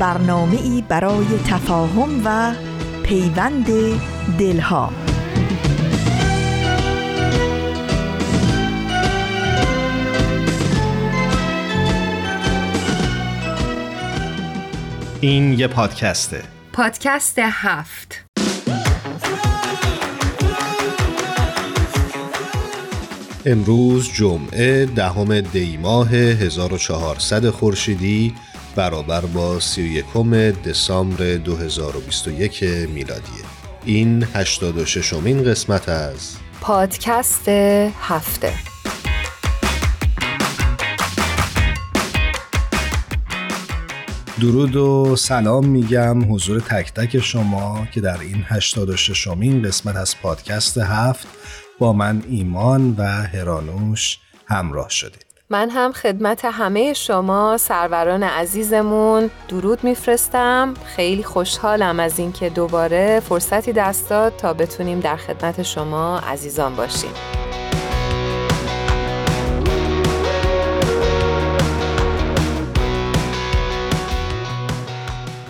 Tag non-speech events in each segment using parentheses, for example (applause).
برنامه ای برای تفاهم و پیوند دلها. این یه پادکسته. پادکست هفت. امروز جمعه دهم دیماه 1400 خورشیدی. برابر با 31 دسامبر 2021 میلادیه این 86 امین قسمت از پادکست هفته. درود و سلام میگم حضور تک تک شما که در این 86 امین قسمت از پادکست هفت با من ایمان و هرانوش همراه شدید. من هم خدمت همه شما سروران عزیزمون درود میفرستم. خیلی خوشحالم از اینکه دوباره فرصتی دست داد تا بتونیم در خدمت شما عزیزان باشیم.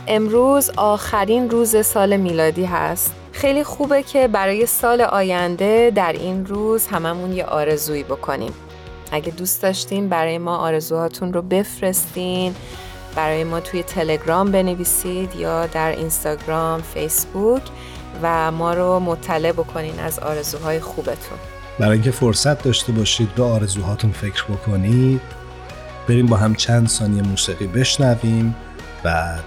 امروز آخرین روز سال میلادی هست. خیلی خوبه که برای سال آینده در این روز هممون یه آرزویی بکنیم. اگه دوست داشتین برای ما آرزوهاتون رو بفرستین. برای ما توی تلگرام بنویسید یا در اینستاگرام، فیسبوک و ما رو مطلع بکنین از آرزوهای خوبتون. برای اینکه فرصت داشته باشید به آرزوهاتون فکر بکنید بریم با هم چند ثانیه موسیقی بشنویم و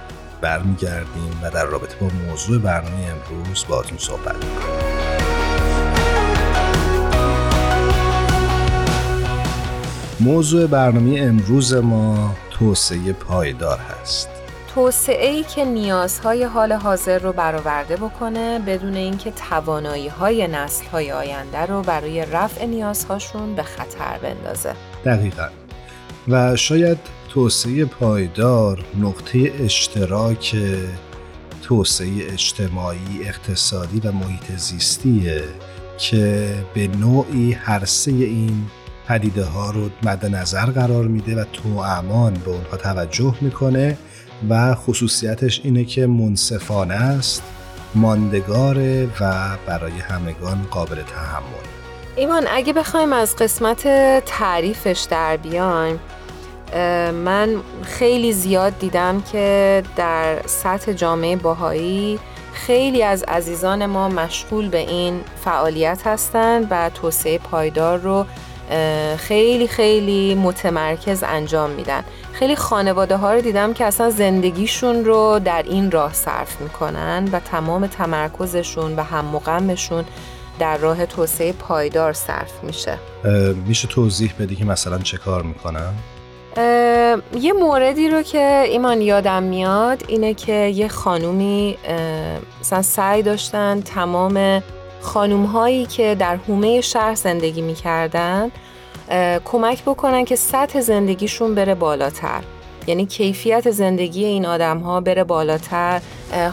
برمیگردیم و در رابطه با موضوع برنامه امروز باهاتون صحبت می‌کنیم. موضوع برنامه امروز ما توسعه پایدار هست. توسعه ای که نیازهای حال حاضر رو برآورده بکنه بدون اینکه توانایی های نسل های آینده رو برای رفع نیازهاشون به خطر بندازه. دقیقا. و شاید توسعه پایدار نقطه اشتراک توسعه اجتماعی، اقتصادی و محیط زیستیه که به نوعی هر سه این پدیده ها رو مد نظر قرار میده و تو امان به اونها توجه می‌کنه و خصوصیتش اینه که منصفانه است ماندگاره و برای همگان قابل تحمل. ایمان اگه بخوایم از قسمت تعریفش در بیایم من خیلی زیاد دیدم که در سطح جامعه باهایی خیلی از عزیزان ما مشغول به این فعالیت هستند و توسعه پایدار رو خیلی خیلی متمرکز انجام میدن خیلی خانواده ها رو دیدم که اصلا زندگیشون رو در این راه صرف می‌کنن و تمام تمرکزشون و هم مقامشون در راه توسعه پایدار صرف میشه میشه توضیح بدی که مثلا چه کار می‌کنن؟ یه موردی رو که ایمان یادم میاد اینه که یه خانومی مثلا سعی داشتن تمام خانوم هایی که در حومه شهر زندگی می‌کردن کمک بکنن که سطح زندگیشون بره بالاتر. یعنی کیفیت زندگی این آدم ها بره بالاتر.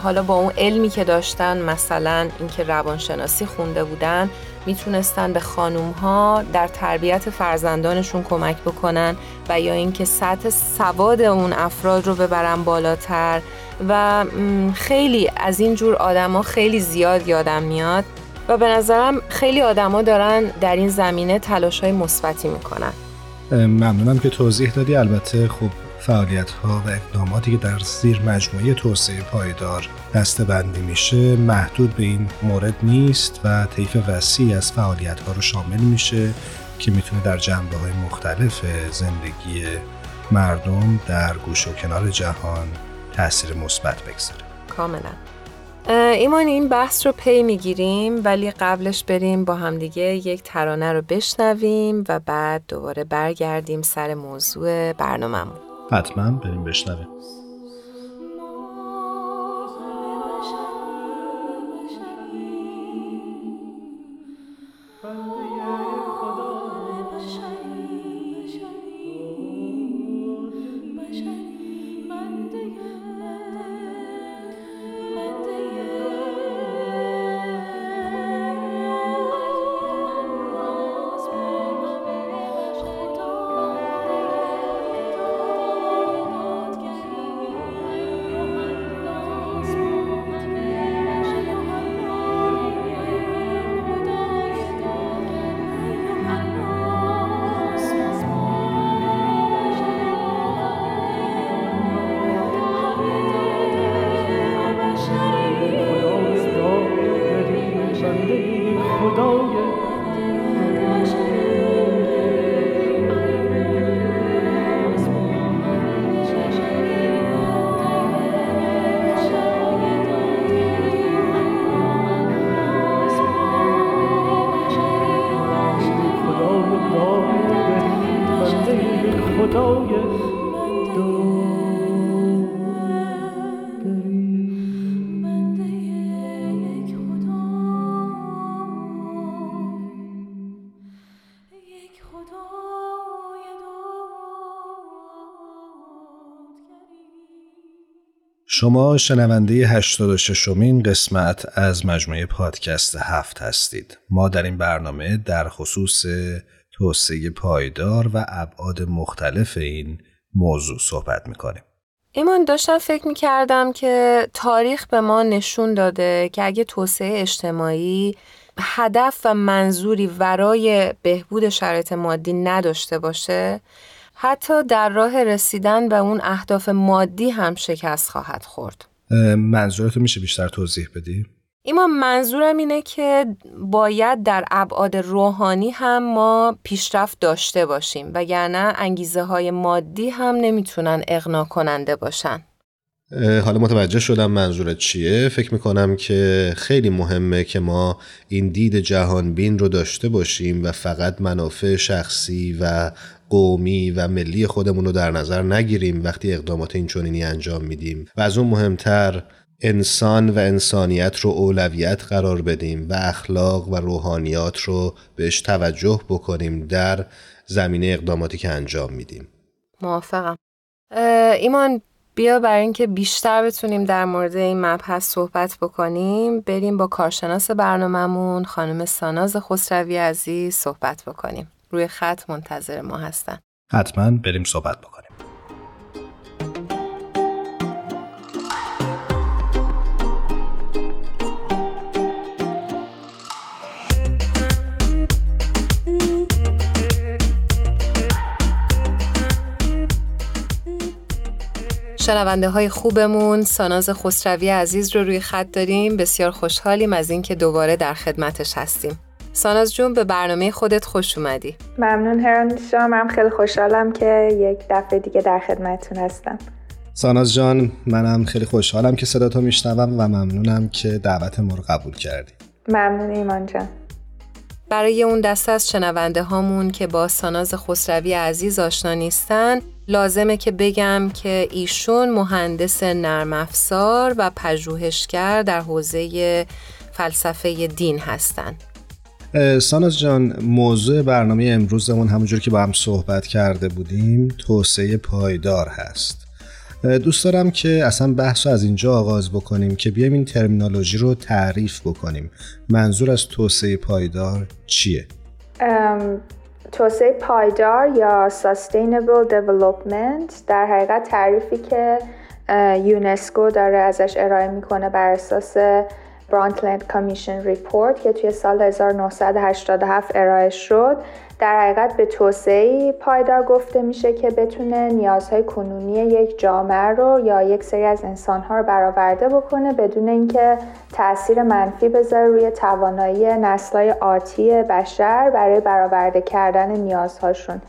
حالا با اون علمی که داشتن مثلا اینکه روانشناسی خونده بودن می‌تونستن به خانوم ها در تربیت فرزندانشون کمک بکنن و یا اینکه سطح سواد اون افراد رو ببرن بالاتر. و خیلی از این جور آدما خیلی زیاد یادم میاد. و به نظرم خیلی آدما دارن در این زمینه تلاش های مثبتی می‌کنن. ممنونم که توضیح دادی. البته خب فعالیت ها و اقداماتی که در زیر مجموعه توسعه پایدار دسته بندی میشه محدود به این مورد نیست و طیف وسیع از فعالیت ها رو شامل میشه که می‌تونه در جنبه های مختلف زندگی مردم در گوش و کنار جهان تاثیر مثبت بگذاره. کاملا. ایمان این بحث رو پی می‌گیریم ولی قبلش بریم با همدیگه یک ترانه رو بشنویم و بعد دوباره برگردیم سر موضوع برنامهمون. حتما بریم بشنویم. شما شنونده 86 مین قسمت از مجموعه پادکست هفت هستید. ما در این برنامه در خصوص توسعه پایدار و ابعاد مختلف این موضوع صحبت می‌کنیم. ایمان داشتم فکر می‌کردم که تاریخ به ما نشون داده که اگه توسعه اجتماعی هدف و منظوری ورای بهبود شرایط مادی نداشته باشه حتی در راه رسیدن به اون اهداف مادی هم شکست خواهد خورد. منظورتو میشه بیشتر توضیح بدی؟ ایما منظورم اینه که باید در ابعاد روحانی هم ما پیشرفت داشته باشیم وگرنه انگیزه های مادی هم نمی‌تونن اغنا کننده باشن. حالا متوجه شدم منظورت چیه فکر می‌کنم که خیلی مهمه که ما این دید جهان بین رو داشته باشیم و فقط منافع شخصی و قومی و ملی خودمون رو در نظر نگیریم وقتی اقدامات این چونینی انجام میدیم. و از اون مهمتر انسان و انسانیت رو اولویت قرار بدیم و اخلاق و روحانیات رو بهش توجه بکنیم در زمینه اقداماتی که انجام میدیم. موافقم. ایمان بیا برای اینکه بیشتر بتونیم در مورد این مبحث صحبت بکنیم بریم با کارشناس برنامهمون خانم ساناز خسروی عزیز صحبت بکنیم. روی خط منتظر ما هستن. حتما بریم صحبت بکنیم. شنونده های خوبمون ساناز خسروی عزیز رو روی خط داریم. بسیار خوشحالیم از اینکه دوباره در خدمتش هستیم. ساناز جون به برنامه خودت خوش اومدی. ممنون هران شما من خیلی خوشحالم که یک دفعه دیگه در خدمتتون هستم. ساناز جان منم خیلی خوشحالم که صدا تو میشنوم و ممنونم که دعوت ما رو قبول کردی. ممنون ایمان جان. برای اون دست از شنونده هامون که با ساناز خسروی عزیز آشنا نیستن لازمه که بگم که ایشون مهندس نرم افزار و پژوهشگر در حوزه فلسفه دین هستند. ساناز جان موضوع برنامه امروزمون همونجور که با هم صحبت کرده بودیم توسعه پایدار هست دوست دارم که اصلا بحث رو از اینجا آغاز بکنیم که بیایم این ترمینالوژی رو تعریف بکنیم منظور از توسعه پایدار چیه؟ توسعه پایدار یا Sustainable Development در حقیقت تعریفی که یونسکو داره ازش ارائه می‌کنه بر اساس برانتلند کامیشن ریپورت که توی سال 1987 ارائه شد در حقیقت به توسعه پایدار گفته میشه که بتونه نیازهای کنونی یک جامعه رو یا یک سری از انسانها رو برآورده بکنه بدون اینکه تاثیر منفی بذاره روی توانایی نسلهای آتی بشر برای برآورده کردن نیازهاشون.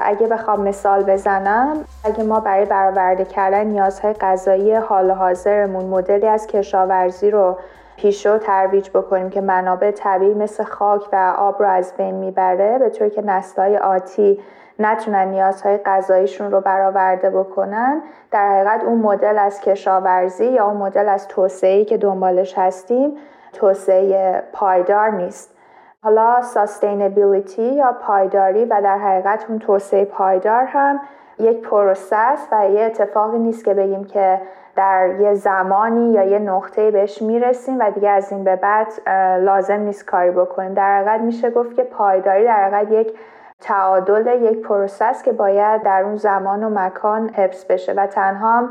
اگه بخوام مثال بزنم اگه ما برای برآورده کردن نیازهای غذایی حال حاضرمون مدلی از کشاورزی رو پیشو ترویج بکنیم که منابع طبیعی مثل خاک و آب رو از بین می‌بره به طوری که نسلهای آتی نتونن نیازهای غذاییشون رو برآورده بکنن. در حقیقت اون مدل از کشاورزی یا اون مدل از توسعه‌ای که دنبالش هستیم توسعه پایدار نیست. حالا sustainability یا پایداری و در حقیقت اون توسعه پایدار هم یک process و یه اتفاقی نیست که بگیم که در یه زمانی یا یه نقطه بهش می‌رسیم و دیگه از این به بعد لازم نیست کاری بکنیم. در حقیقت میشه گفت که پایداری در حقیقت یک تعادل یک process که باید در اون زمان و مکان حفظ بشه و تنها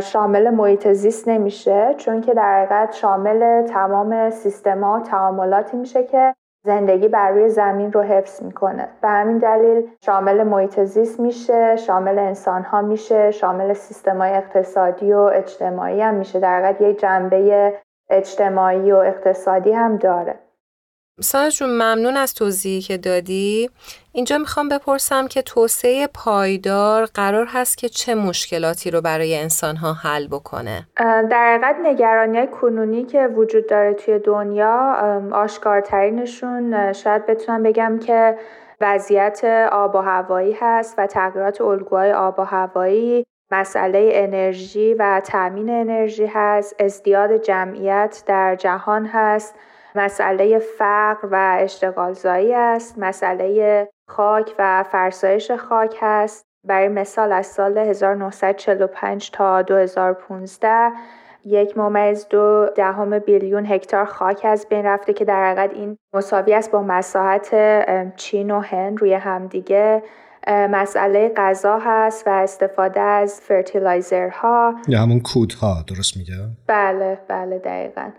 شامل محیط زیست نمیشه چون که در حقیقت شامل تمام سیستما و تعاملاتی میشه که زندگی بر روی زمین رو حفظ می‌کنه. به همین دلیل شامل محیط زیست میشه شامل انسان ها میشه شامل سیستم های اقتصادی و اجتماعی هم میشه. در یک جنبه اجتماعی و اقتصادی هم داره. سانش جون ممنون از توضیحی که دادی. اینجا می‌خوام بپرسم که توسعه پایدار قرار هست که چه مشکلاتی رو برای انسان ها حل بکنه؟ در حقیقت نگرانی کنونی که وجود داره توی دنیا آشکارترینشون شاید بتونم بگم که وضعیت آب و هوایی هست و تغییرات الگوهای آب و هوایی مسئله انرژی و تأمین انرژی هست ازدیاد جمعیت در جهان هست. مسئله فقر و اشتغالزایی است مسئله خاک و فرسایش خاک هست. برای مثال از سال 1945 تا 2015 یک ممیز دو دهم بیلیون هکتار خاک از بین رفته که در حقیقت این مساوی است با مساحت چین و هند روی همدیگه. مسئله غذا هست و استفاده از fertilizer ها. یا همون کودها درست میگه؟ بله بله دقیقا.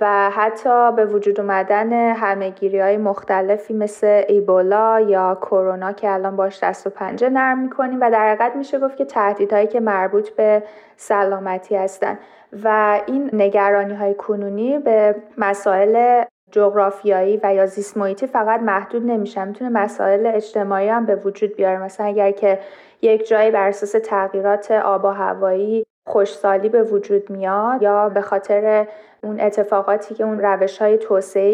و حتی به وجود اومدن همه‌گیری های مختلفی مثل ایبولا یا کرونا که الان باش دست و پنجه نرم می‌کنیم و در حقیقت میشه گفت که تهدیدهایی که مربوط به سلامتی هستن. و این نگرانی های کنونی به مسائل جغرافیایی و یا زیست محیطی فقط محدود نمیشه. می‌تونه مسائل اجتماعی هم به وجود بیاره. مثلا اگر که یک جایی بر اساس تغییرات آب و هوایی خوشسالی به وجود میاد یا به خاطر اون اتفاقاتی که اون روش های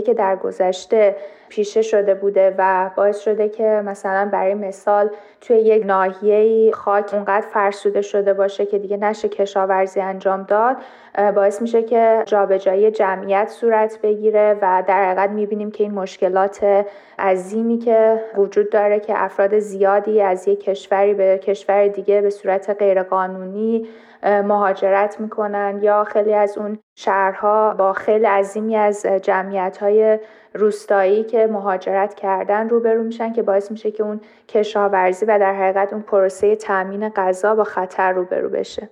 که در گذشته پیشه شده بوده و باعث شده که مثلا برای مثال توی یک ناحیه خاک اونقدر فرسوده شده باشه که دیگه نشه کشاورزی انجام داد باعث میشه که جابجایی جمعیت صورت بگیره و در حقیقت می‌بینیم که این مشکلات عظیمی که وجود داره که افراد زیادی از یک کشوری به کشور دیگه به صورت غیرقانونی مهاجرت می‌کنن یا خیلی از اون شهرها با خیلی عظیمی از جمعیت های روستایی که مهاجرت کردن روبرو میشن که باعث میشه که اون کشاورزی و در حقیقت اون پروسه تامین غذا با خطر روبرو بشه.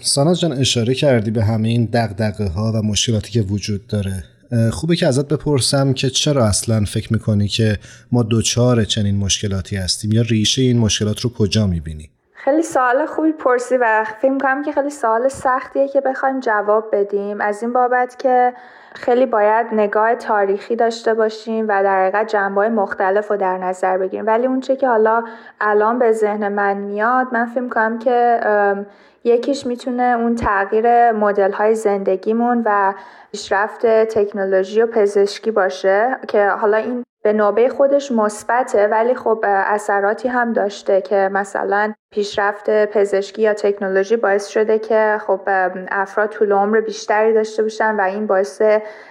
ساناز جان اشاره کردی به همه این دقدقه ها و مشکلاتی که وجود داره. خوبه که ازت بپرسم که چرا اصلا فکر می‌کنی که ما دوچار چنین مشکلاتی هستیم؟ یا ریشه این مشکلات رو کجا می‌بینی؟ خیلی سوال خوبی پرسی و فکر کنم که خیلی سوال سختیه که بخوایم جواب بدیم. از این بابت که خیلی باید نگاه تاریخی داشته باشیم و در حقیقت جنبه مختلف رو در نظر بگیریم. ولی اون چه که حالا الان به ذهن من میاد من فکر کنم که یکیش می‌تونه اون تغییر مدل های زندگیمون و پیشرفت تکنولوژی و پزشکی باشه که حالا این به نوبه خودش مثبته ولی خب اثراتی هم داشته که مثلا پیشرفت پزشکی یا تکنولوژی باعث شده که خب افراد طول عمر بیشتری داشته باشن و این باعث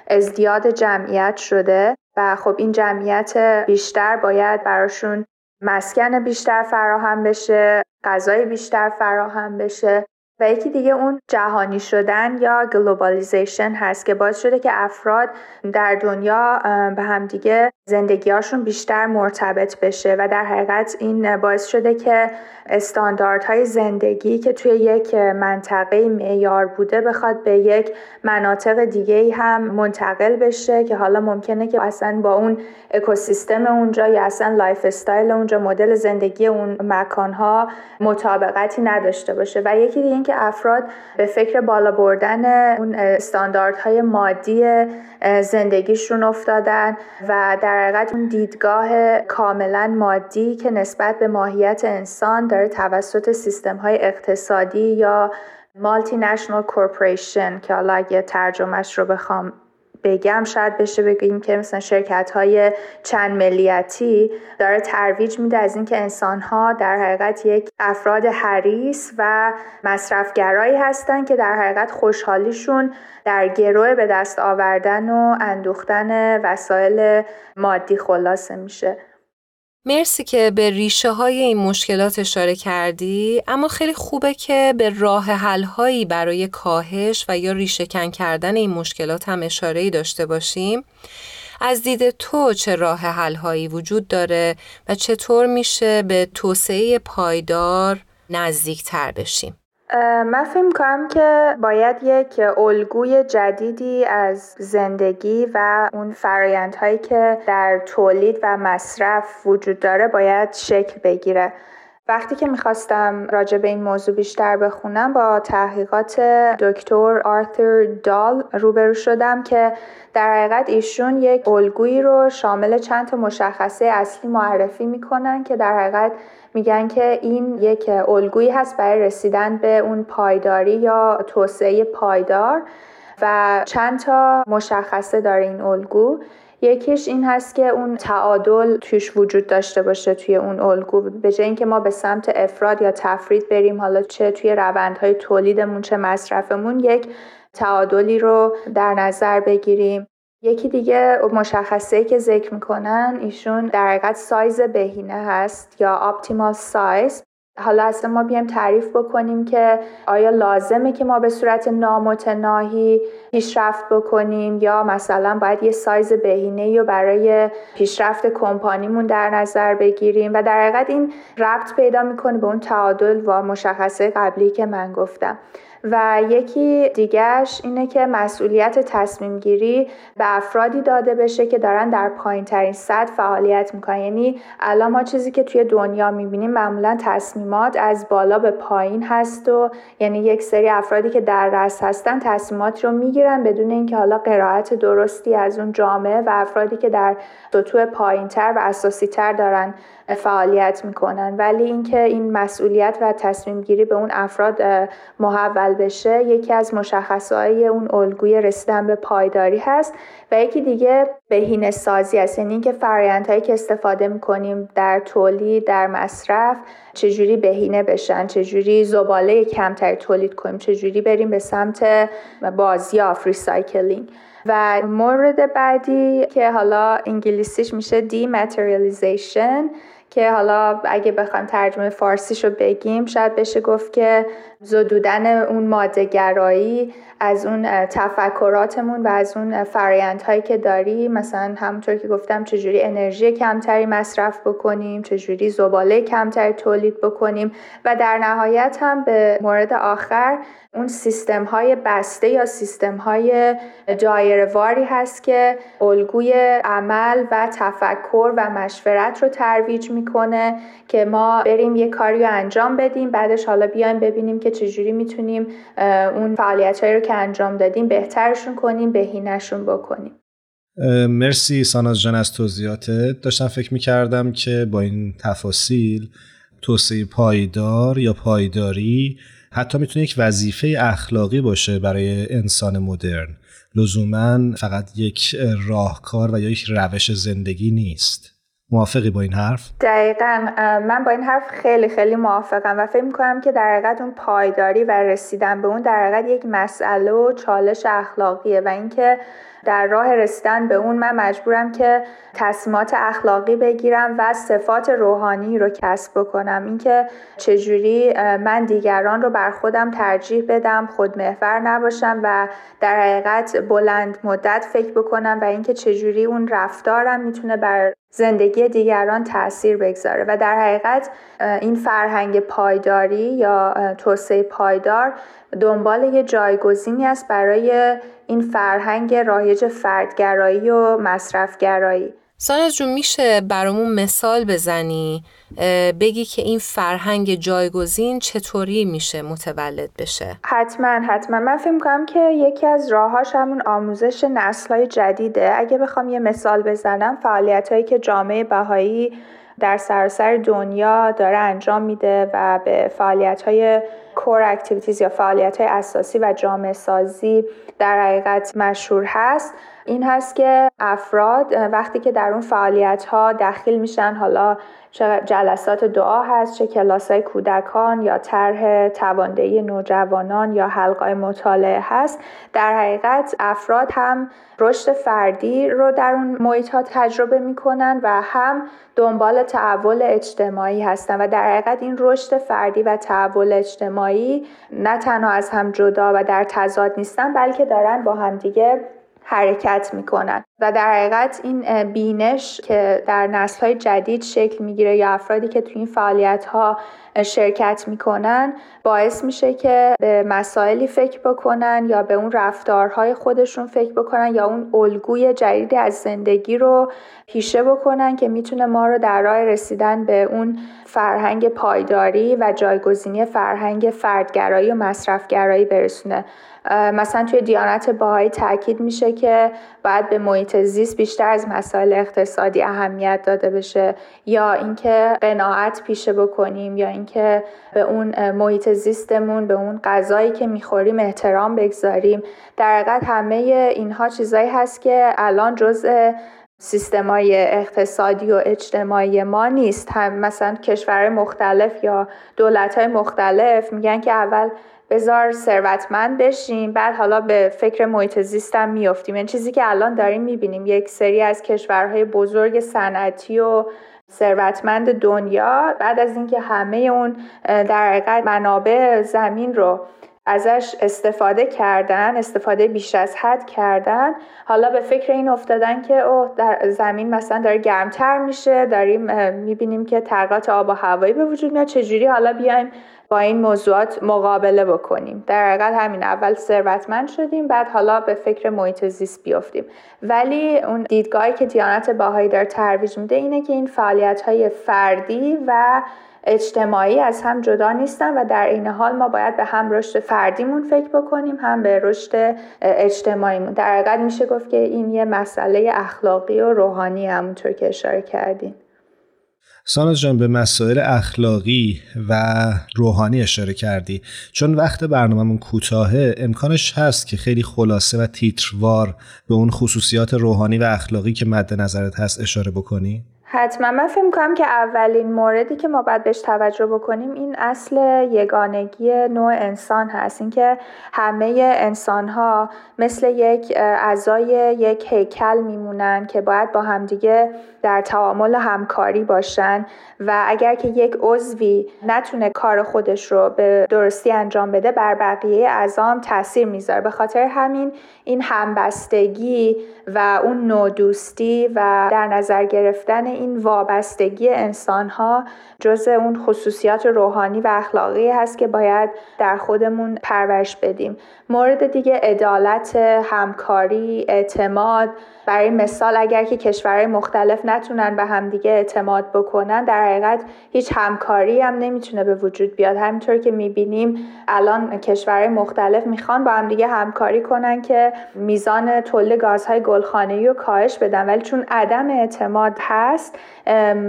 ازدیاد جمعیت شده و خب این جمعیت بیشتر باید براشون مسکن بیشتر فراهم بشه غذای بیشتر فراهم بشه. و یکی دیگه اون جهانی شدن یا globalization هست که باعث شده که افراد در دنیا به همدیگه زندگیهاشون بیشتر مرتبط بشه و در حقیقت این باعث شده که استانداردهای زندگی که توی یک منطقه معیار بوده بخواد به یک مناطق دیگه هم منتقل بشه که حالا ممکنه که اصلا با اون اکوسیستم اونجا یا اصلا lifestyle اونجا مدل زندگی اون مکانها مطابقتی نداشته باشه. و یکی دیگه که افراد به فکر بالا بردن اون استانداردهای مادی زندگیشون افتادن و در حقیقت اون دیدگاه کاملا مادی که نسبت به ماهیت انسان داره توسط سیستم های اقتصادی یا مالتی نشنال کورپوریشن که حالا اگه ترجمهش رو بخوام بگم شاید بشه بگیم که مثلا شرکت های چند ملیتی داره ترویج میده از اینکه انسان ها در حقیقت یک افراد حریص و مصرفگرایی هستن که در حقیقت خوشحالیشون در گروه به دست آوردن و اندوختن وسایل مادی خلاصه میشه. مرسی که به ریشه های این مشکلات اشاره کردی اما خیلی خوبه که به راه حل هایی برای کاهش و یا ریشه کن کردن این مشکلات هم اشاره داشته باشیم. از دید تو چه راه حل هایی وجود داره و چطور میشه به توسعه پایدار نزدیک تر بشیم؟ من فکر کنم که باید یک الگوی جدیدی از زندگی و اون فرایندهایی که در تولید و مصرف وجود داره باید شکل بگیره. وقتی که می‌خواستم راجع به این موضوع بیشتر بخونم با تحقیقات دکتر آرثر دال روبرو شدم که در حقیقت ایشون یک الگویی رو شامل چند تا مشخصه اصلی معرفی می‌کنن که در حقیقت میگن که این یک الگویی هست برای رسیدن به اون پایداری یا توسعه پایدار و چند تا مشخصه داره این الگو. یکیش این هست که اون تعادل توش وجود داشته باشه توی اون الگو. به جای اینکه ما به سمت افراد یا تفرید بریم حالا چه توی روندهای تولیدمون چه مصرفمون یک تعادلی رو در نظر بگیریم. یکی دیگه مشخصه که ذکر می‌کنن ایشون در حقیقت سایز بهینه هست یا اپتیمال سایز حالا اصلا ما بیایم تعریف بکنیم که آیا لازمه که ما به صورت نامتناهی پیشرفت بکنیم یا مثلا باید یه سایز بهینه رو برای پیشرفت کمپانیمون در نظر بگیریم. و در حقیقت این ربط پیدا می‌کنه به اون تعادل و مشخصه قبلی که من گفتم. و یکی دیگرش اینه که مسئولیت تصمیم گیری به افرادی داده بشه که دارن در پایین ترین سطح فعالیت می‌کنن. یعنی الان ما چیزی که توی دنیا می‌بینیم معمولا تصمیمات از بالا به پایین هست و یعنی یک سری افرادی که در رس هستن تصمیمات رو می‌گیرن بدون اینکه حالا قرائت درستی از اون جامعه و افرادی که در سطوح پایین تر و اساسی تر دارن فعالیت می‌کنن. ولی اینکه این مسئولیت و تصمیم گیری به اون افراد محول بشه یکی از مشخصهای اون الگوی رسیدن به پایداری هست و یکی دیگه بهینه سازی است یعنی اینکه فرایندهایی که استفاده می‌کنیم در تولید در مصرف چجوری بهینه بشن چجوری زباله کمتری تولید کنیم چجوری بریم به سمت بازیافت recycling و مورد بعدی که حالا انگلیسیش میشه dematerialization که حالا اگه بخوایم ترجمه فارسیشو بگیم شاید بشه گفت که زدودن اون مادهگرایی از اون تفکراتمون و از اون فرایندهایی که داری مثلا همونطور که گفتم چجوری انرژی کمتری مصرف بکنیم چجوری زباله کمتری تولید بکنیم و در نهایت هم به مورد آخر اون سیستم های بسته یا سیستم های دایره واری هست که الگوی عمل و تفکر و مشورت رو ترویج می‌کنه که ما بریم یه کاری رو انجام بدیم بعدش حالا بیایم ببینیم که چجوری می‌تونیم اون فعالیت رو که انجام دادیم بهترشون کنیم بهینهشون بکنیم. مرسی ساناز جان از توضیحاتت داشتم فکر می‌کردم که با این تفاصیل توسعه پایدار یا پایداری حتی می‌تونه یک وظیفه اخلاقی باشه برای انسان مدرن. لزوما فقط یک راهکار و یا یک روش زندگی نیست. موافقی با این حرف؟ دقیقا. من با این حرف خیلی خیلی موافقم و فکر می‌کنم که در حقیقت اون پایداری و رسیدن به اون در حقیقت یک مسئله و چالش اخلاقیه و اینکه در راه رسیدن به اون من مجبورم که تصمیمات اخلاقی بگیرم و صفات روحانی رو کسب بکنم. اینکه چجوری من دیگران رو بر خودم ترجیح بدم خودمحور نباشم و در حقیقت بلند مدت فکر بکنم و اینکه چجوری اون رفتارم می‌تونه بر زندگی دیگران تاثیر بگذاره. و در حقیقت این فرهنگ پایداری یا توسعه پایدار دنبال یه جایگزینی است برای این فرهنگ رایج فردگرایی و مصرفگرایی. ساناز جون میشه برامون مثال بزنی؟ بگی که این فرهنگ جایگزین چطوری میشه متولد بشه؟ حتما حتما. من فکر کنم که یکی از راهاش همون آموزش نسلهای جدیده. اگه بخوام یه مثال بزنم فعالیت هایی که جامعه بهایی در سراسر دنیا داره انجام میده و به فعالیت های core activities یا فعالیت های اساسی و جامعه سازی در حقیقت مشهور هست. این هست که افراد وقتی که در اون فعالیت ها دخیل میشن حالا چه جلسات دعا هست چه کلاس های کودکان یا طرح تواندهی نوجوانان یا حلقه‌های مطالعه هست در حقیقت افراد هم رشد فردی رو در اون محیط ها تجربه می‌کنن و هم دنبال تحول اجتماعی هستن و در حقیقت این رشد فردی و تحول اجتماعی نه تنها از هم جدا و در تضاد نیستن بلکه دارن با همدیگه حرکت می‌کنن. و در حقیقت این بینش که در نسل های جدید شکل می‌گیره یا افرادی که تو این فعالیت ها شرکت می‌کنن باعث میشه که به مسائلی فکر بکنن یا به اون رفتارهای خودشون فکر بکنن یا اون الگوی جدیدی از زندگی رو پیشه بکنن که می‌تونه ما رو در راه رسیدن به اون فرهنگ پایداری و جایگزینی فرهنگ فردگرایی و مصرفگرایی برسونه. مثلا توی دیانت باهایی تاکید میشه که باید به محیط زیست بیشتر از مسائل اقتصادی اهمیت داده بشه. یا اینکه قناعت پیشه بکنیم یا اینکه به اون محیط زیستمون به اون غذایی که می‌خوریم احترام بگذاریم. در حقیقت همه اینها چیزایی هست که الان جزء سیستمای اقتصادی و اجتماعی ما نیست. هم مثلا کشورهای مختلف یا دولتهای مختلف میگن که اول بذار ثروتمند بشیم بعد حالا به فکر محیط زیستم میافتیم. این یعنی چیزی که الان داریم می‌بینیم یک سری از کشورهای بزرگ صنعتی و ثروتمند دنیا بعد از اینکه همه اون در حقیقت منابع زمین رو ازش استفاده کردن استفاده بیش از حد کردن. حالا به فکر این افتادن که اوه در زمین مثلا داره گرمتر میشه داریم می‌بینیم که تغییرات آب و هوایی به وجود میاد. چجوری حالا بیایم با این موضوعات مقابله بکنیم؟ در حقیقت همین اول ثروتمند شدیم بعد حالا به فکر محیط زیست بیافتیم ولی اون دیدگاهی که دیانت باهایی داره ترویج میده اینه که این فعالیت های فردی و اجتماعی از هم جدا نیستن و در این حال ما باید به هم رشد فردیمون فکر بکنیم هم به رشد اجتماعیمون. در حقیقت میشه گفت که این یه مسئله اخلاقی و روحانی همونطور که اشاره کردیم ساناز جان به مسائل اخلاقی و روحانی اشاره کردی. چون وقت برنامهمون کوتاهه امکانش هست که خیلی خلاصه و تیتروار به اون خصوصیات روحانی و اخلاقی که مد نظرت هست اشاره بکنی؟ حتما. من فکر کنم که اولین موردی که ما باید بهش توجه بکنیم این اصل یگانگی نوع انسان هست. اینکه همه انسان ها مثل یک اعضای یک هیکل میمونن که باید با همدیگه در تعامل همکاری باشن و اگر که یک عضوی نتونه کار خودش رو به درستی انجام بده بر بقیه اعضام تاثیر می‌ذاره. به خاطر همین این همبستگی و اون نودوستی و در نظر گرفتن این وابستگی انسان ها جزء اون خصوصیات روحانی و اخلاقی هست که باید در خودمون پرورش بدیم. مورد دیگه عدالت همکاری اعتماد. برای مثال اگر که کشورهای مختلف نتونن به همدیگه اعتماد بکنن در حقیقت هیچ همکاری هم نمی‌تونه به وجود بیاد. همینطور که می‌بینیم الان کشورهای مختلف می‌خوان با همدیگه همکاری کنن که میزان تولید گازهای گلخانه‌ای رو کاهش بدن. ولی چون عدم اعتماد هست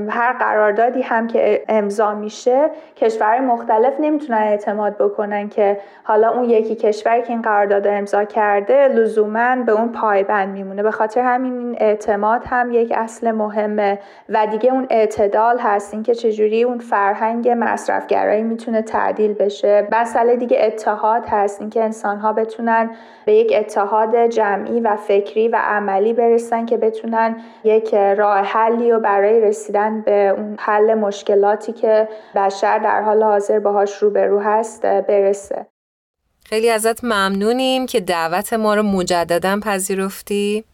هر قراردادی هم که امضا میشه کشورهای مختلف نمی‌تونن اعتماد بکنن که حالا اون یکی کشوری که این قرارداد امضا کرده لزوما به اون پایبند میمونه. به خاطر همین این اعتماد هم یک اصل مهمه و دیگه اون اعتدال هست. اینکه چجوری اون فرهنگ مصرفگرایی می‌تونه تعدیل بشه. مسئله دیگه اتحاد هست. اینکه انسان ها بتونن به یک اتحاد جمعی و فکری و عملی برسن که بتونن یک راه حلی و برای رسیدن به اون حل مشکلاتی که بشر در حال حاضر باهاش روبرو هست برسه. خیلی ازت ممنونیم که دعوت ما رو مجددا پذیرفتی.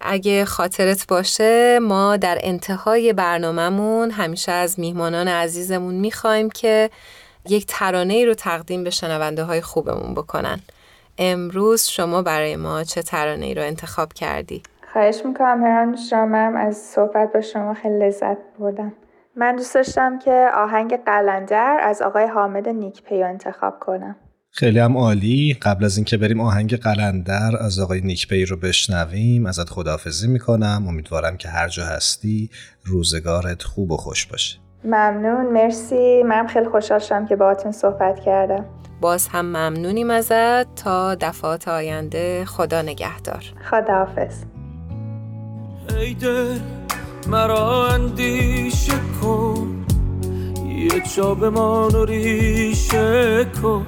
اگه خاطرت باشه ما در انتهای برنامهمون همیشه از میهمانان عزیزمون می‌خوایم که یک ترانه ای رو تقدیم به شنونده های خوبمون بکنن. امروز شما برای ما چه ترانه ای رو انتخاب کردی؟ خواهش می‌کنم هران شامم از صحبت با شما خیلی لذت بردم. من دوست داشتم که آهنگ قلندر از آقای حامد نیکپیو انتخاب کنم. خیلی هم عالی. قبل از اینکه بریم آهنگ قلندر از آقای نیکپی رو بشنویم ازت خداحافظی می‌کنم. امیدوارم که هر جا هستی روزگارت خوب و خوش باشه. ممنون. مرسی. من خیلی خوشحال شدم که باهاتون صحبت کردم. باز هم ممنونیم ازت. تا دفعات آینده خدا نگهدار. خداحافظ. مرا اندیشه کن. یه جا به ما ریشه کن.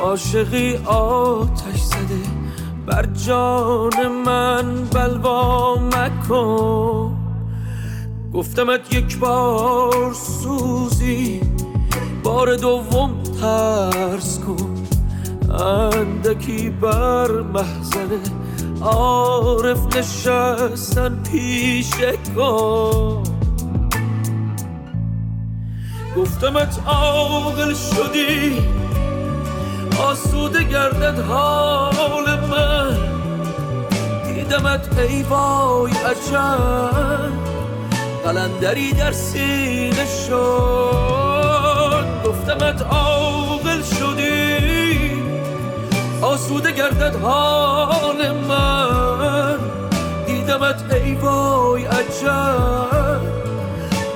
عاشقی آتش زده. بر جان من بلوا مکن. گفتمت یک بار سوزی. بار دوم ترس کن. اندکی بر محزن عارف نشستن پیش کن گفتمت عاقل شدی آسوده گردد حال من. دیدمت ای وای عجب قلندری در سینه شد. گفتمت عاقل شدی آسوده گردد حال من دیدمت ای وای عجب.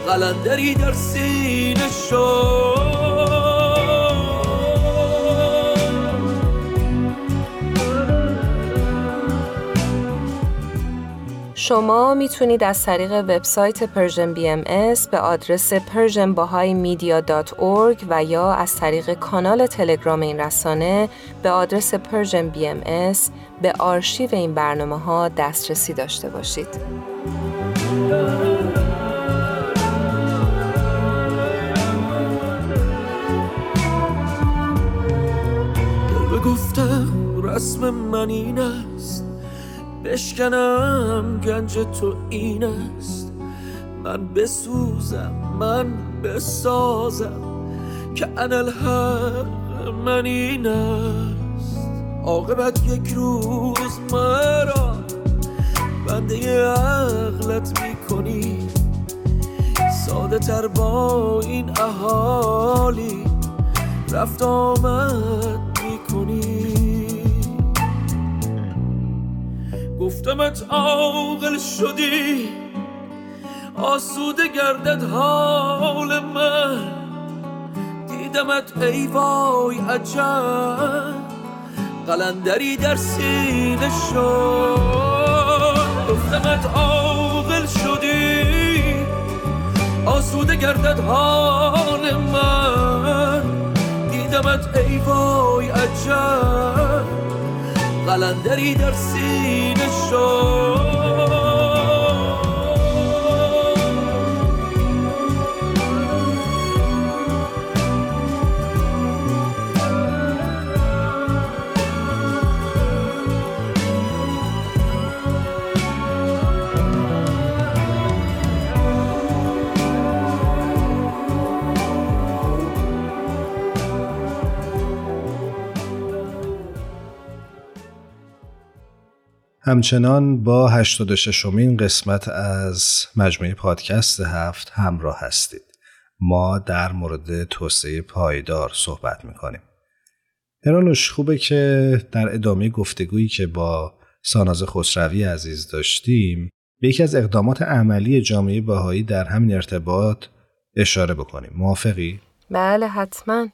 قلندری در سینه شد. شما می‌تونید از طریق وبسایت Persian BM به آدرس persianbahaimedia.org و یا از طریق کانال تلگرام این رسانه به آدرس Persian BM به آرشیو این برنامه ها دسترسی داشته باشید. رسم من این است بشکنم گنج تو این است. من بسوزم من بسازم که انالحق من این است. عاقبت یک روز مرا بنده عقلت می‌کنی. ساده تر با این احالی رفت آمد گفتمت عاقل شدی. آسوده گردد حال من. دیدمت ای وای عجب. قلندری در سینه شد. گفتمت عاقل شدی. آسوده گردد حال من. دیدمت ای وای عجب. قلندری در سینه شد. همچنان با 86 مین قسمت از مجموعه پادکست هفت همراه هستید. ما در مورد توسعه پایدار صحبت می‌کنیم. هرانوش خوبه که در ادامه گفتگویی که با ساناز خسروی عزیز داشتیم به یکی از اقدامات عملی جامعه باهایی در همین ارتباط اشاره بکنیم. موافقی؟ بله حتما.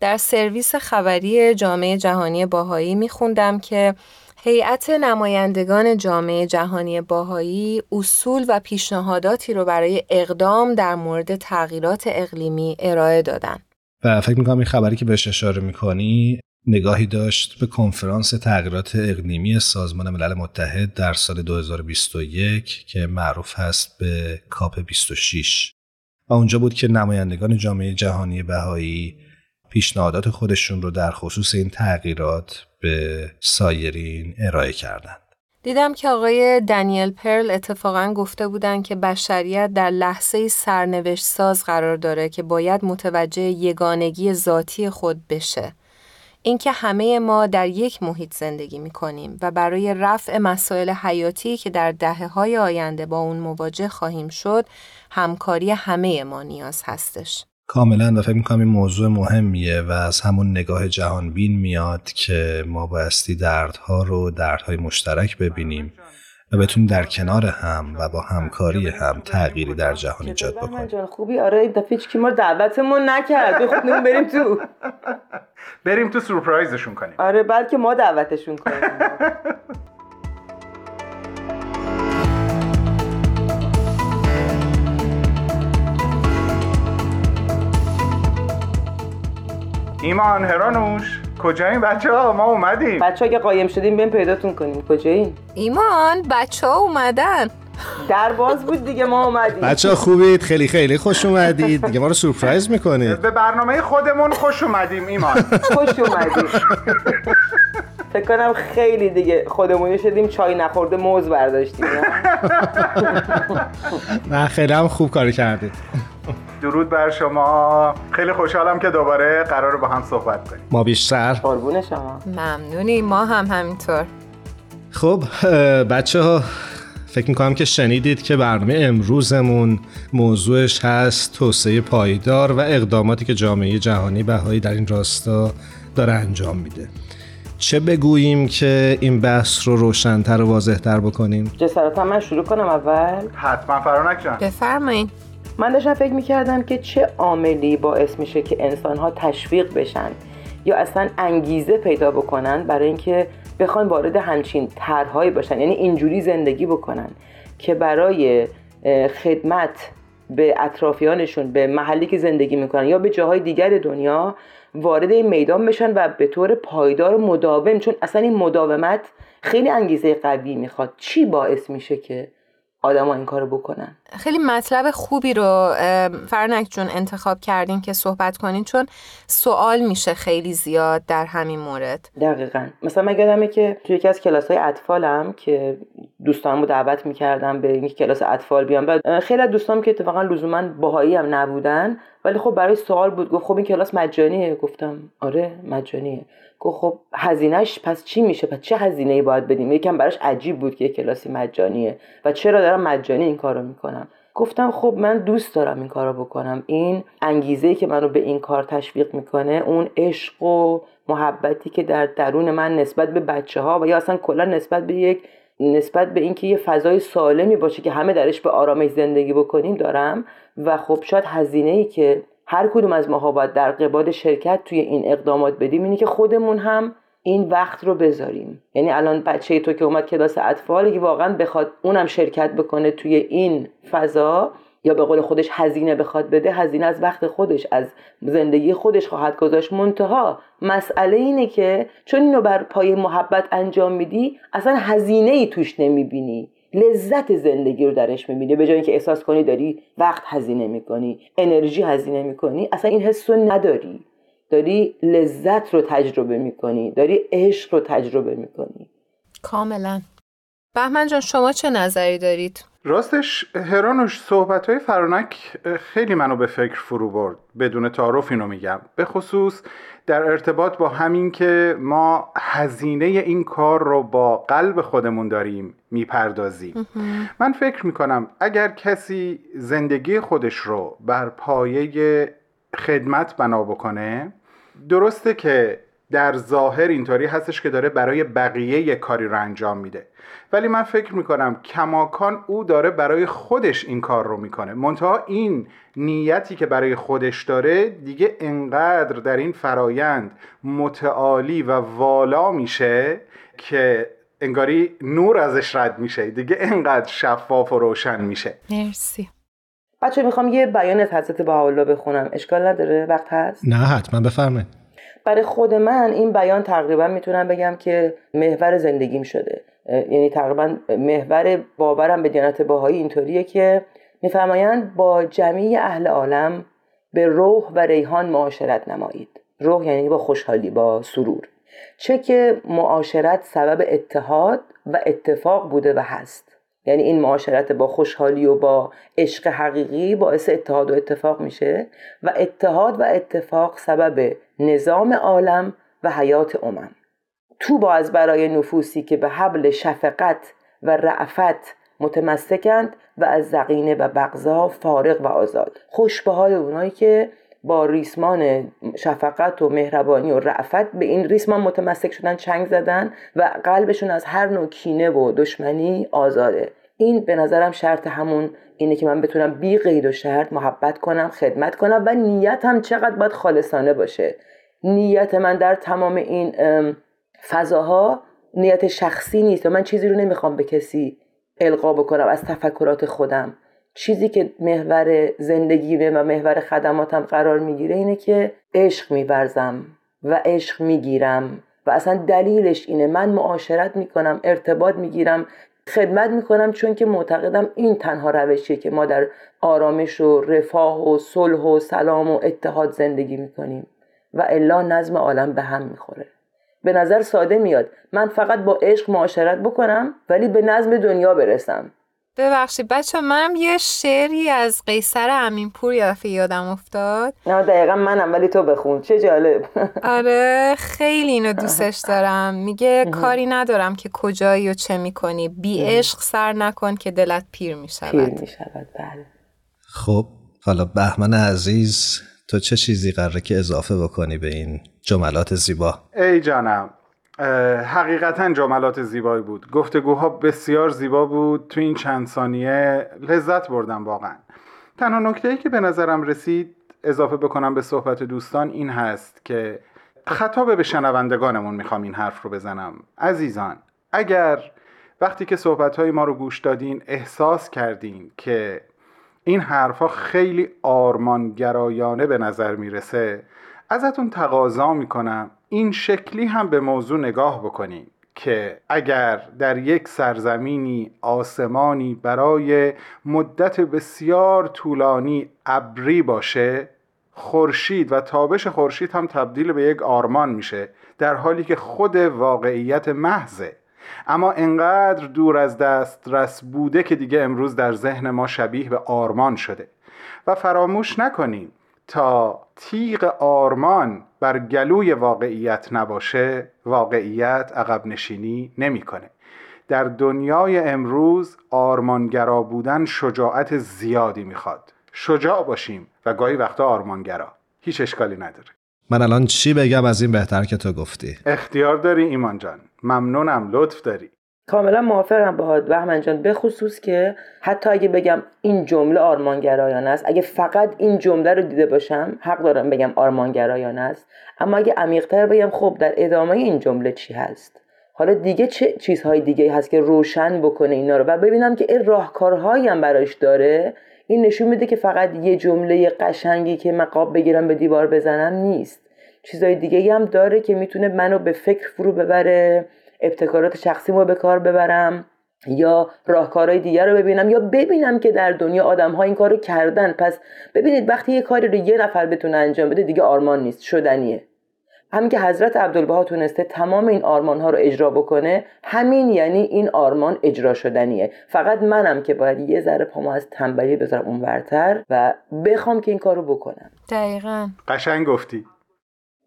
در سرویس خبری جامعه جهانی باهایی میخوندم که هیئت نمایندگان جامعه جهانی باهایی اصول و پیشنهاداتی رو برای اقدام در مورد تغییرات اقلیمی ارائه دادن. و فکر می‌کنم این خبری که بهش اشاره می‌کنی نگاهی داشت به کنفرانس تغییرات اقلیمی سازمان ملل متحد در سال 2021 که معروف هست به کاپ 26 و اونجا بود که نمایندگان جامعه جهانی بهایی پیشنهادات خودشون رو در خصوص این تغییرات به سایرین ارائه کردند. دیدم که آقای دنیل پرل اتفاقا گفته بودند که بشریت در لحظه سرنوشت ساز قرار داره که باید متوجه یگانگی ذاتی خود بشه. اینکه همه ما در یک محیط زندگی می کنیم و برای رفع مسائل حیاتی که در دهه های آینده با اون مواجه خواهیم شد همکاری همه ما نیاز هستش. کاملا و فکر می‌کنم این موضوع مهمیه و از همون نگاه جهانبین میاد که ما بایستی دردها رو دردهای مشترک ببینیم و بتونیم در کنار هم و با همکاری هم تغییری در جهان ایجاد بکنیم. جان خوبی؟ آره این دفعه کی ما دعوتمون نکرد. بخونیم بریم تو. بریم تو سورپرایزشون کنیم. آره بلکه ما دعوتشون کنیم. (laughs) ایمان هرانوش کجایین بچه ها ما اومدیم. بچه ها که قایم شدیم بیم پیداتون کنیم. کجایین ایمان بچه ها اومدن. در باز بود دیگه ما اومدیم. بچه ها خوبید؟ خیلی خیلی خوش اومدید. دیگه ما رو سورپرایز می‌کنید. به برنامه خودمون خوش اومدیم ایمان. (laughs) خوش اومدیم. (laughs) فکر کنم خیلی دیگه خودمونی شدیم چای نخورده موز برداشتیم. (laughs) نه خیلی هم خوب کاری کردید درود بر شما. خیلی خوشحالم که دوباره قرار با هم صحبت کنیم. ما بیشتر. قربون شما. ممنونی ما هم همینطور. خب بچه ها فکر می‌کنم که شنیدید که برنامه امروزمون موضوعش هست توسعه پایدار و اقداماتی که جامعه جهانی بهایی در این راستا داره انجام میده. چه بگوییم که این بحث رو روشنتر و واضحتر بکنیم؟ جسارتا من شروع کنم اول. حتما فرانک جان بفرمایید من داشتم فکر می‌کردم که چه عاملی باعث میشه که انسانها تشویق بشن یا اصلا انگیزه پیدا بکنن برای اینکه بخوان وارد همچین طرحهایی باشن یعنی اینجوری زندگی بکنن که برای خدمت به اطرافیانشون به محلی که زندگی می‌کنن یا به جاهای دیگر دنیا وارد این میدان بشن و به طور پایدار و مداوم چون اصلا این مداومت خیلی انگیزه قوی می‌خواد. چی باعث میشه که آدما این کارو بکنن؟ خیلی مطلب خوبی رو فرانک جون انتخاب کردین که صحبت کنین چون سوال میشه خیلی زیاد در همین مورد. دقیقا. مثلا من یادمه که توی یکی از کلاس های اطفالم که دوستانمو دعوت می‌کردم به اینکه کلاس اطفال بیام و خیلی از دوستانم که اتفاقا لزوما بهایی هم نبودن ولی خب براش سوال بود گفت خب این کلاس مجانیه. گفتم آره مجانیه. گفت خب هزینهش پس چی میشه؟ پس چه هزینه ای باید بدیم؟ یکم براش عجیب بود که یه کلاسی مجانیه. و چرا دارم مجانی این کارو می‌کنم؟ گفتم خب من دوست دارم این کارو بکنم. این انگیزه که منو به این کار تشویق می‌کنه اون عشق و محبتی که در درون من نسبت به بچه ها و یا اصلا کلا نسبت به یک نسبت به اینکه یه فضای سالمی باشه که همه درش به آرامش زندگی بکنیم دارم و خب شاید هزینه ای که هر کدوم از ماها باید در قباد شرکت توی این اقدامات بدیم اینه که خودمون هم این وقت رو بذاریم. یعنی الان بچه تو که اومد کلاس اطفال که واقعا بخواد اونم شرکت بکنه توی این فضا یا به قول خودش هزینه بخواد بده هزینه از وقت خودش از زندگی خودش خواهد گذاشت. منتها مسئله اینه که چون اینو بر پای محبت انجام میدی اصلا هزینه ای توش نمی‌بینی. لذت زندگی رو درش می‌بینی. به جای اینکه احساس کنی داری وقت هزینه می‌کنی انرژی هزینه می‌کنی اصلا این حس رو نداری. داری لذت رو تجربه می‌کنی داری عشق رو تجربه می‌کنی. کاملا. بهمن جان شما چه نظری دارید؟ راستش هرانوش صحبت های فرانک خیلی منو به فکر فرو برد بدون تعارف اینو میگم. به خصوص در ارتباط با همین که ما هزینه این کار رو با قلب خودمون داریم می‌پردازیم. من فکر می‌کنم اگر کسی زندگی خودش رو بر پایه خدمت بنا بکنه درسته که در ظاهر اینطوری هستش که داره برای بقیه یه کاری رو انجام میده. ولی من فکر می‌کنم کماکان او داره برای خودش این کار رو می‌کنه. منتها این نیتی که برای خودش داره دیگه انقدر در این فرایند متعالی و والا میشه که انگاری نور ازش رد میشه. دیگه انقدر شفاف و روشن میشه. مرسی. بچه می‌خوام یه بیان از حضرت بهاءالله بخونم. اشکال نداره؟ وقت هست؟ نه حتما. بفرمایید. برای خود من این بیان تقریبا می‌تونم بگم که محور زندگیم شده. یعنی تقریبا محور باورم به دیانت باهایی اینطوریه که میفرمایند با جمعی اهل عالم به روح و ریحان معاشرت نمایید. روح یعنی با خوشحالی با سرور. چه که معاشرت سبب اتحاد و اتفاق بوده و هست. یعنی این معاشرت با خوشحالی و با عشق حقیقی باعث اتحاد و اتفاق میشه و اتحاد و اتفاق سبب نظام عالم و حیات امم. تو باز برای نفوسی که به حبل شفقت و رعفت متمسکند و از زقینه و بغضا فارغ و آزاد. خوش به حال اونایی که با ریسمان شفقت و مهربانی و رعفت به این ریسمان متمسک شدن چنگ زدن و قلبشون از هر نوع کینه و دشمنی آزاده. این به نظرم شرط همون اینه که من بتونم بی قید و شرط محبت کنم خدمت کنم و نیتم چقدر باید خالصانه باشه. نیت من در تمام این فضاها نیت شخصی نیست و من چیزی رو نمی‌خوام به کسی القا بکنم از تفکرات خودم. چیزی که محور زندگیمه و محور خدماتم قرار می‌گیره اینه که عشق میورزم و عشق می‌گیرم و اصلا دلیلش اینه. من معاشرت می‌کنم ارتباط می‌گیرم خدمت می‌کنم چون که معتقدم این تنها روشیه که ما در آرامش و رفاه و صلح و سلام و اتحاد زندگی می‌کنیم و الا نظم عالم به هم می‌خوره. به نظر ساده میاد. من فقط با عشق معاشرت بکنم ولی به نظم دنیا برسم. ببخشید بچه منم یه شعری از قیصر امینپور یه دفعه یادم افتاد. نه دقیقا منم ولی تو بخون چه جالب. (laughs) آره خیلی اینو دوستش دارم. میگه (laughs) کاری ندارم که کجایی و چه می‌کنی. بی (laughs) عشق سر نکن که دلت پیر می‌شود. پیر می‌شود بله. خب حالا بهمن عزیز تو چه چیزی قراره که اضافه بکنی به این جملات زیبا؟ ای جانم حقیقتا جملات زیبایی بود. گفتگوها بسیار زیبا بود. تو این چند ثانیه لذت بردم واقعا. تنها نکته ای که به نظرم رسید اضافه بکنم به صحبت دوستان این هست که خطاب به شنوندگانمون می‌خوام این حرف رو بزنم. عزیزان اگر وقتی که صحبت های ما رو گوش دادین احساس کردین که این حرفها خیلی آرمانگرایانه به نظر می‌رسه ازتون تقاضا می‌کنم. این شکلی هم به موضوع نگاه بکنیم که اگر در یک سرزمینی آسمانی برای مدت بسیار طولانی ابری باشه خورشید و تابش خورشید هم تبدیل به یک آرمان میشه در حالی که خود واقعیت محضه. اما انقدر دور از دسترس بوده که دیگه امروز در ذهن ما شبیه به آرمان شده. و فراموش نکنیم تا تیغ آرمان بر گلوی واقعیت نباشه واقعیت عقب نشینی نمی‌کنه. در دنیای امروز آرمانگرا بودن شجاعت زیادی می‌خواد. شجاع باشیم و گاهی وقتا آرمانگرا. هیچ اشکالی نداره. من الان چی بگم از این بهتر که تو گفتی؟ اختیار داری ایمان جان. ممنونم لطف داری. کاملا موافقم باهات بهمن جان. به خصوص که حتی اگه بگم این جمله آرمانگرایانه است اگه فقط این جمله رو دیده باشم حق دارم بگم آرمانگرایانه است. اما اگه عمیقتر بگم خب در ادامه این جمله چی هست؟ حالا دیگه چه چیزهای دیگه هست که روشن بکنه اینا رو؟ و ببینم که این راهکارهایی هم براش داره. این نشون میده که فقط یه جمله قشنگی که مقاب بگیرم به دیوار بزنم نیست. چیزهای دیگه هم داره که می‌تونه منو به فکر فرو ببره. ابتکارات شخصیمو به کار ببرم یا راهکارهای دیگر رو ببینم یا ببینم که در دنیا آدم ها این کار رو کردن. پس ببینید وقتی یه کاری رو یه نفر بتونه انجام بده دیگه آرمان نیست شدنیه. همین که حضرت عبدالبها تونسته تمام این آرمان ها رو اجرا بکنه همین یعنی این آرمان اجرا شدنیه. فقط منم که باید یه ذره پامو از تنبلی بذارم اونورتر و بخوام که این کارو بکنم. دقیقا. قشنگ گفتی.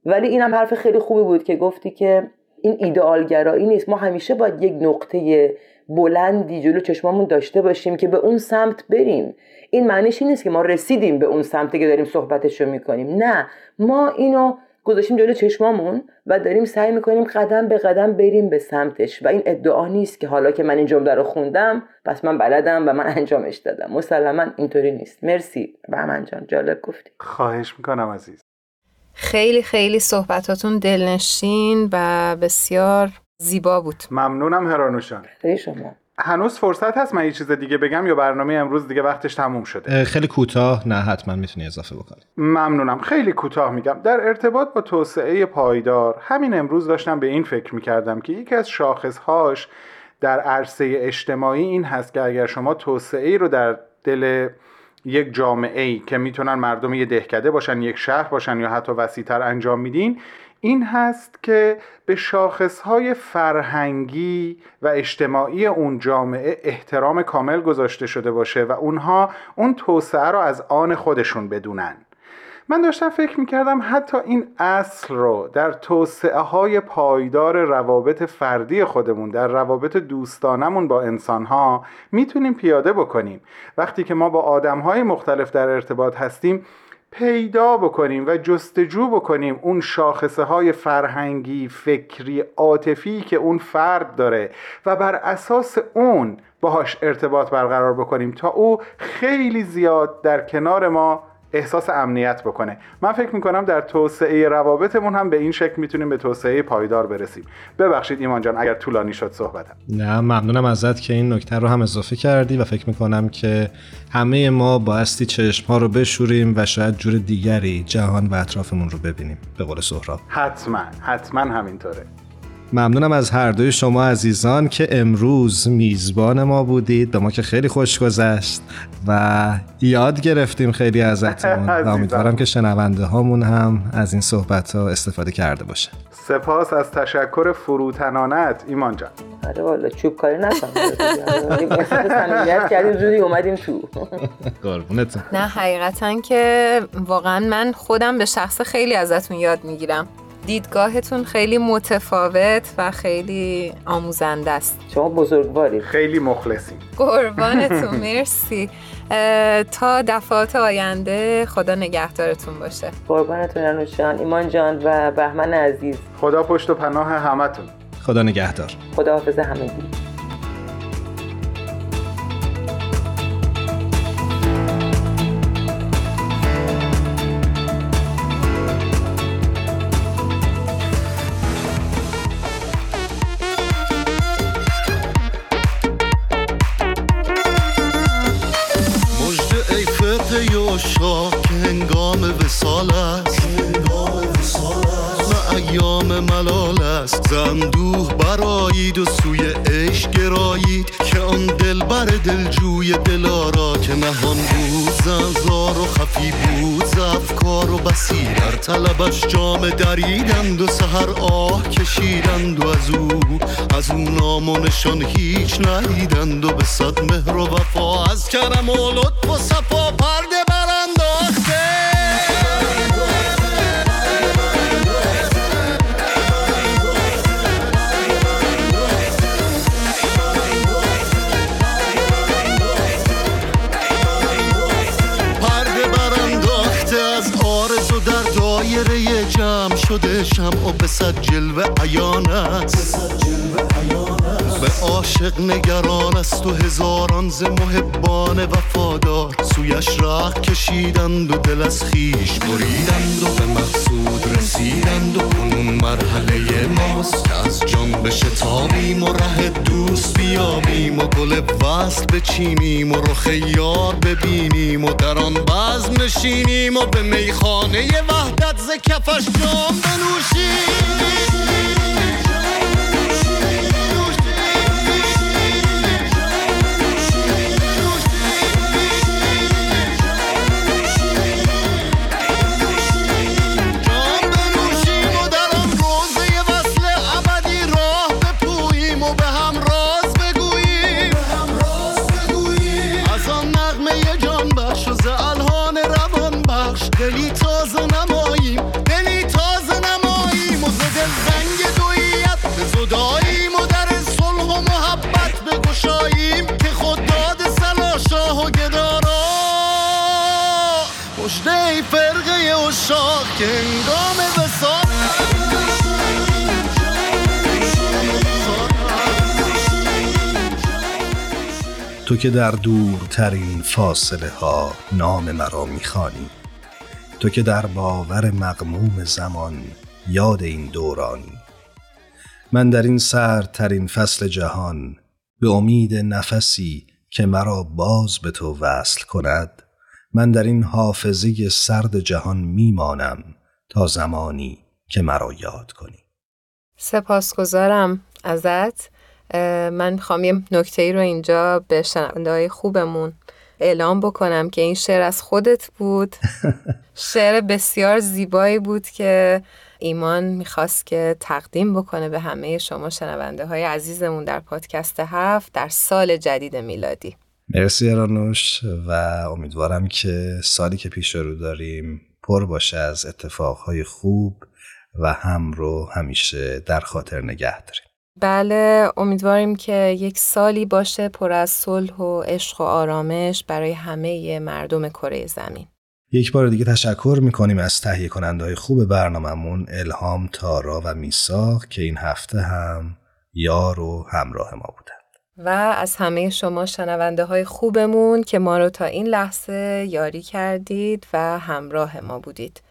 ولی اینم حرف خیلی خوبی بود که گفتی که این ایدئالگرایی نیست. ما همیشه باید یک نقطه بلندی جلو چشمامون داشته باشیم که به اون سمت بریم. این معنیش نیست که ما رسیدیم به اون سمتی که داریم صحبتش رو می‌کنیم. نه. ما اینو گذاشتیم جلو چشمامون و داریم سعی می‌کنیم قدم به قدم بریم به سمتش. و این ادعا نیست که حالا که من این جمله رو خوندم پس من بلدم و من انجامش دادم. مسلما اینطوری نیست. مرسی. بهمن جان جالب گفتی. خواهش می‌کنم عزیز. خیلی خیلی صحبتاتون دلنشین و بسیار زیبا بود. ممنونم هرانوشان. شما. هنوز فرصت هست من یه چیز دیگه بگم یا برنامه امروز دیگه وقتش تموم شده؟ خیلی کوتاه نه حتما می‌تونی اضافه بکنی. ممنونم. خیلی کوتاه میگم. در ارتباط با توسعه پایدار همین امروز داشتم به این فکر می‌کردم که یکی از شاخصهاش در عرصه اجتماعی این هست که اگر شما توسعه رو در دل یک جامعه ای که می‌تونن مردم یه دهکده باشن یک شهر باشن یا حتی وسیعتر انجام میدین این هست که به شاخصهای فرهنگی و اجتماعی اون جامعه احترام کامل گذاشته شده باشه و اونها اون توسعه رو از آن خودشون بدونن. من داشتم فکر می‌کردم حتی این اصل رو در توسعه های پایدار روابط فردی خودمون در روابط دوستانمون با انسانها می‌تونیم پیاده بکنیم. وقتی که ما با آدم های مختلف در ارتباط هستیم پیدا بکنیم و جستجو بکنیم اون شاخصه های فرهنگی، فکری، عاطفی که اون فرد داره و بر اساس اون باهاش ارتباط برقرار بکنیم تا او خیلی زیاد در کنار ما احساس امنیت بکنه. من فکر می‌کنم در توسعه روابطمون هم به این شکل می‌تونیم به توسعه پایدار برسیم. ببخشید ایمان جان اگر طولانی شد صحبتم. نه ممنونم ازت که این نکته رو هم اضافه کردی و فکر می‌کنم که همه ما بایستی چشم ها رو بشوریم و شاید جور دیگری جهان و اطرافمون رو ببینیم. به قول سهراب. حتما حتما همینطوره. ممنونم از هر دوی شما عزیزان که امروز میزبان ما بودید به ما که خیلی خوش گذشت و یاد گرفتیم خیلی ازتون. (laughs) و امیدوارم که شنونده هامون هم از این صحبت ها استفاده کرده باشه سپاس از تشکر فروتنانت ایمان جان. آره والا چوب کاری نکنم کردیم زودی اومدیم تو. نه حقیقتا که واقعا من خودم به شخص خیلی ازتون یاد می‌گیرم. دیدگاهتون خیلی متفاوت و خیلی آموزنده است. شما بزرگوارید خیلی مخلصیم قربانتون (laughs) مرسی. تا دفعات آینده خدا نگهدارتون باشه. قربانتون انوشان ایمان جان و بهمن عزیز. خدا پشت و پناه همتون. خدا نگهدار. خدا حافظ همگی. جام دریدند و سهر آه کشیدند و از او از اون نام و نشان هیچ ندیدند و به صد مهر و وفا از کرم و لطف و صد جلوه عیان است به عاشق نگران است و هزاران ز محبان وفادار. سویش راه کشیدند و دل از خیش بریدند و به مقصود رسیدند و کنون مرحله ماست که از جان بشتابیم و ره دوست بیابیم و گل وصل بچینیم و رخ یار ببینیم و در آن بزم نشینیم و به میخانه وحدت ز کفش جام بنوشیم. که در دورترین فاصله ها نام مرا می‌خوانی. تو که در باور مقموم زمان یاد این دورانی. من در این سردترین فصل جهان به امید نفسی که مرا باز به تو وصل کند من در این حافظه سرد جهان میمانم تا زمانی که مرا یاد کنی. سپاسگزارم ازت. من خواهم یه نکته ای رو اینجا به شنونده های خوبمون اعلام بکنم که این شعر از خودت بود. (laughs) شعر بسیار زیبایی بود که ایمان می‌خواست که تقدیم بکنه به همه شما شنونده های عزیزمون در پادکست هفت در سال جدید میلادی. مرسی ارانوش و امیدوارم که سالی که پیش رو داریم پر باشه از اتفاقهای خوب و هم رو همیشه در خاطر نگه داریم. بله امیدواریم که یک سالی باشه پر از صلح و عشق و آرامش برای همه مردم کره زمین یک بار دیگه تشکر می‌کنیم از تهیه کننده های خوب برنامهمون الهام تارا و میساق که این هفته هم یار و همراه ما بودن و از همه شما شنونده های خوبمون که ما رو تا این لحظه یاری کردید و همراه ما بودید.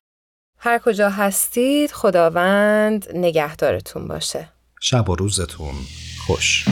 هر کجا هستید خداوند نگهدارتون باشه. شب و روزتون خوش.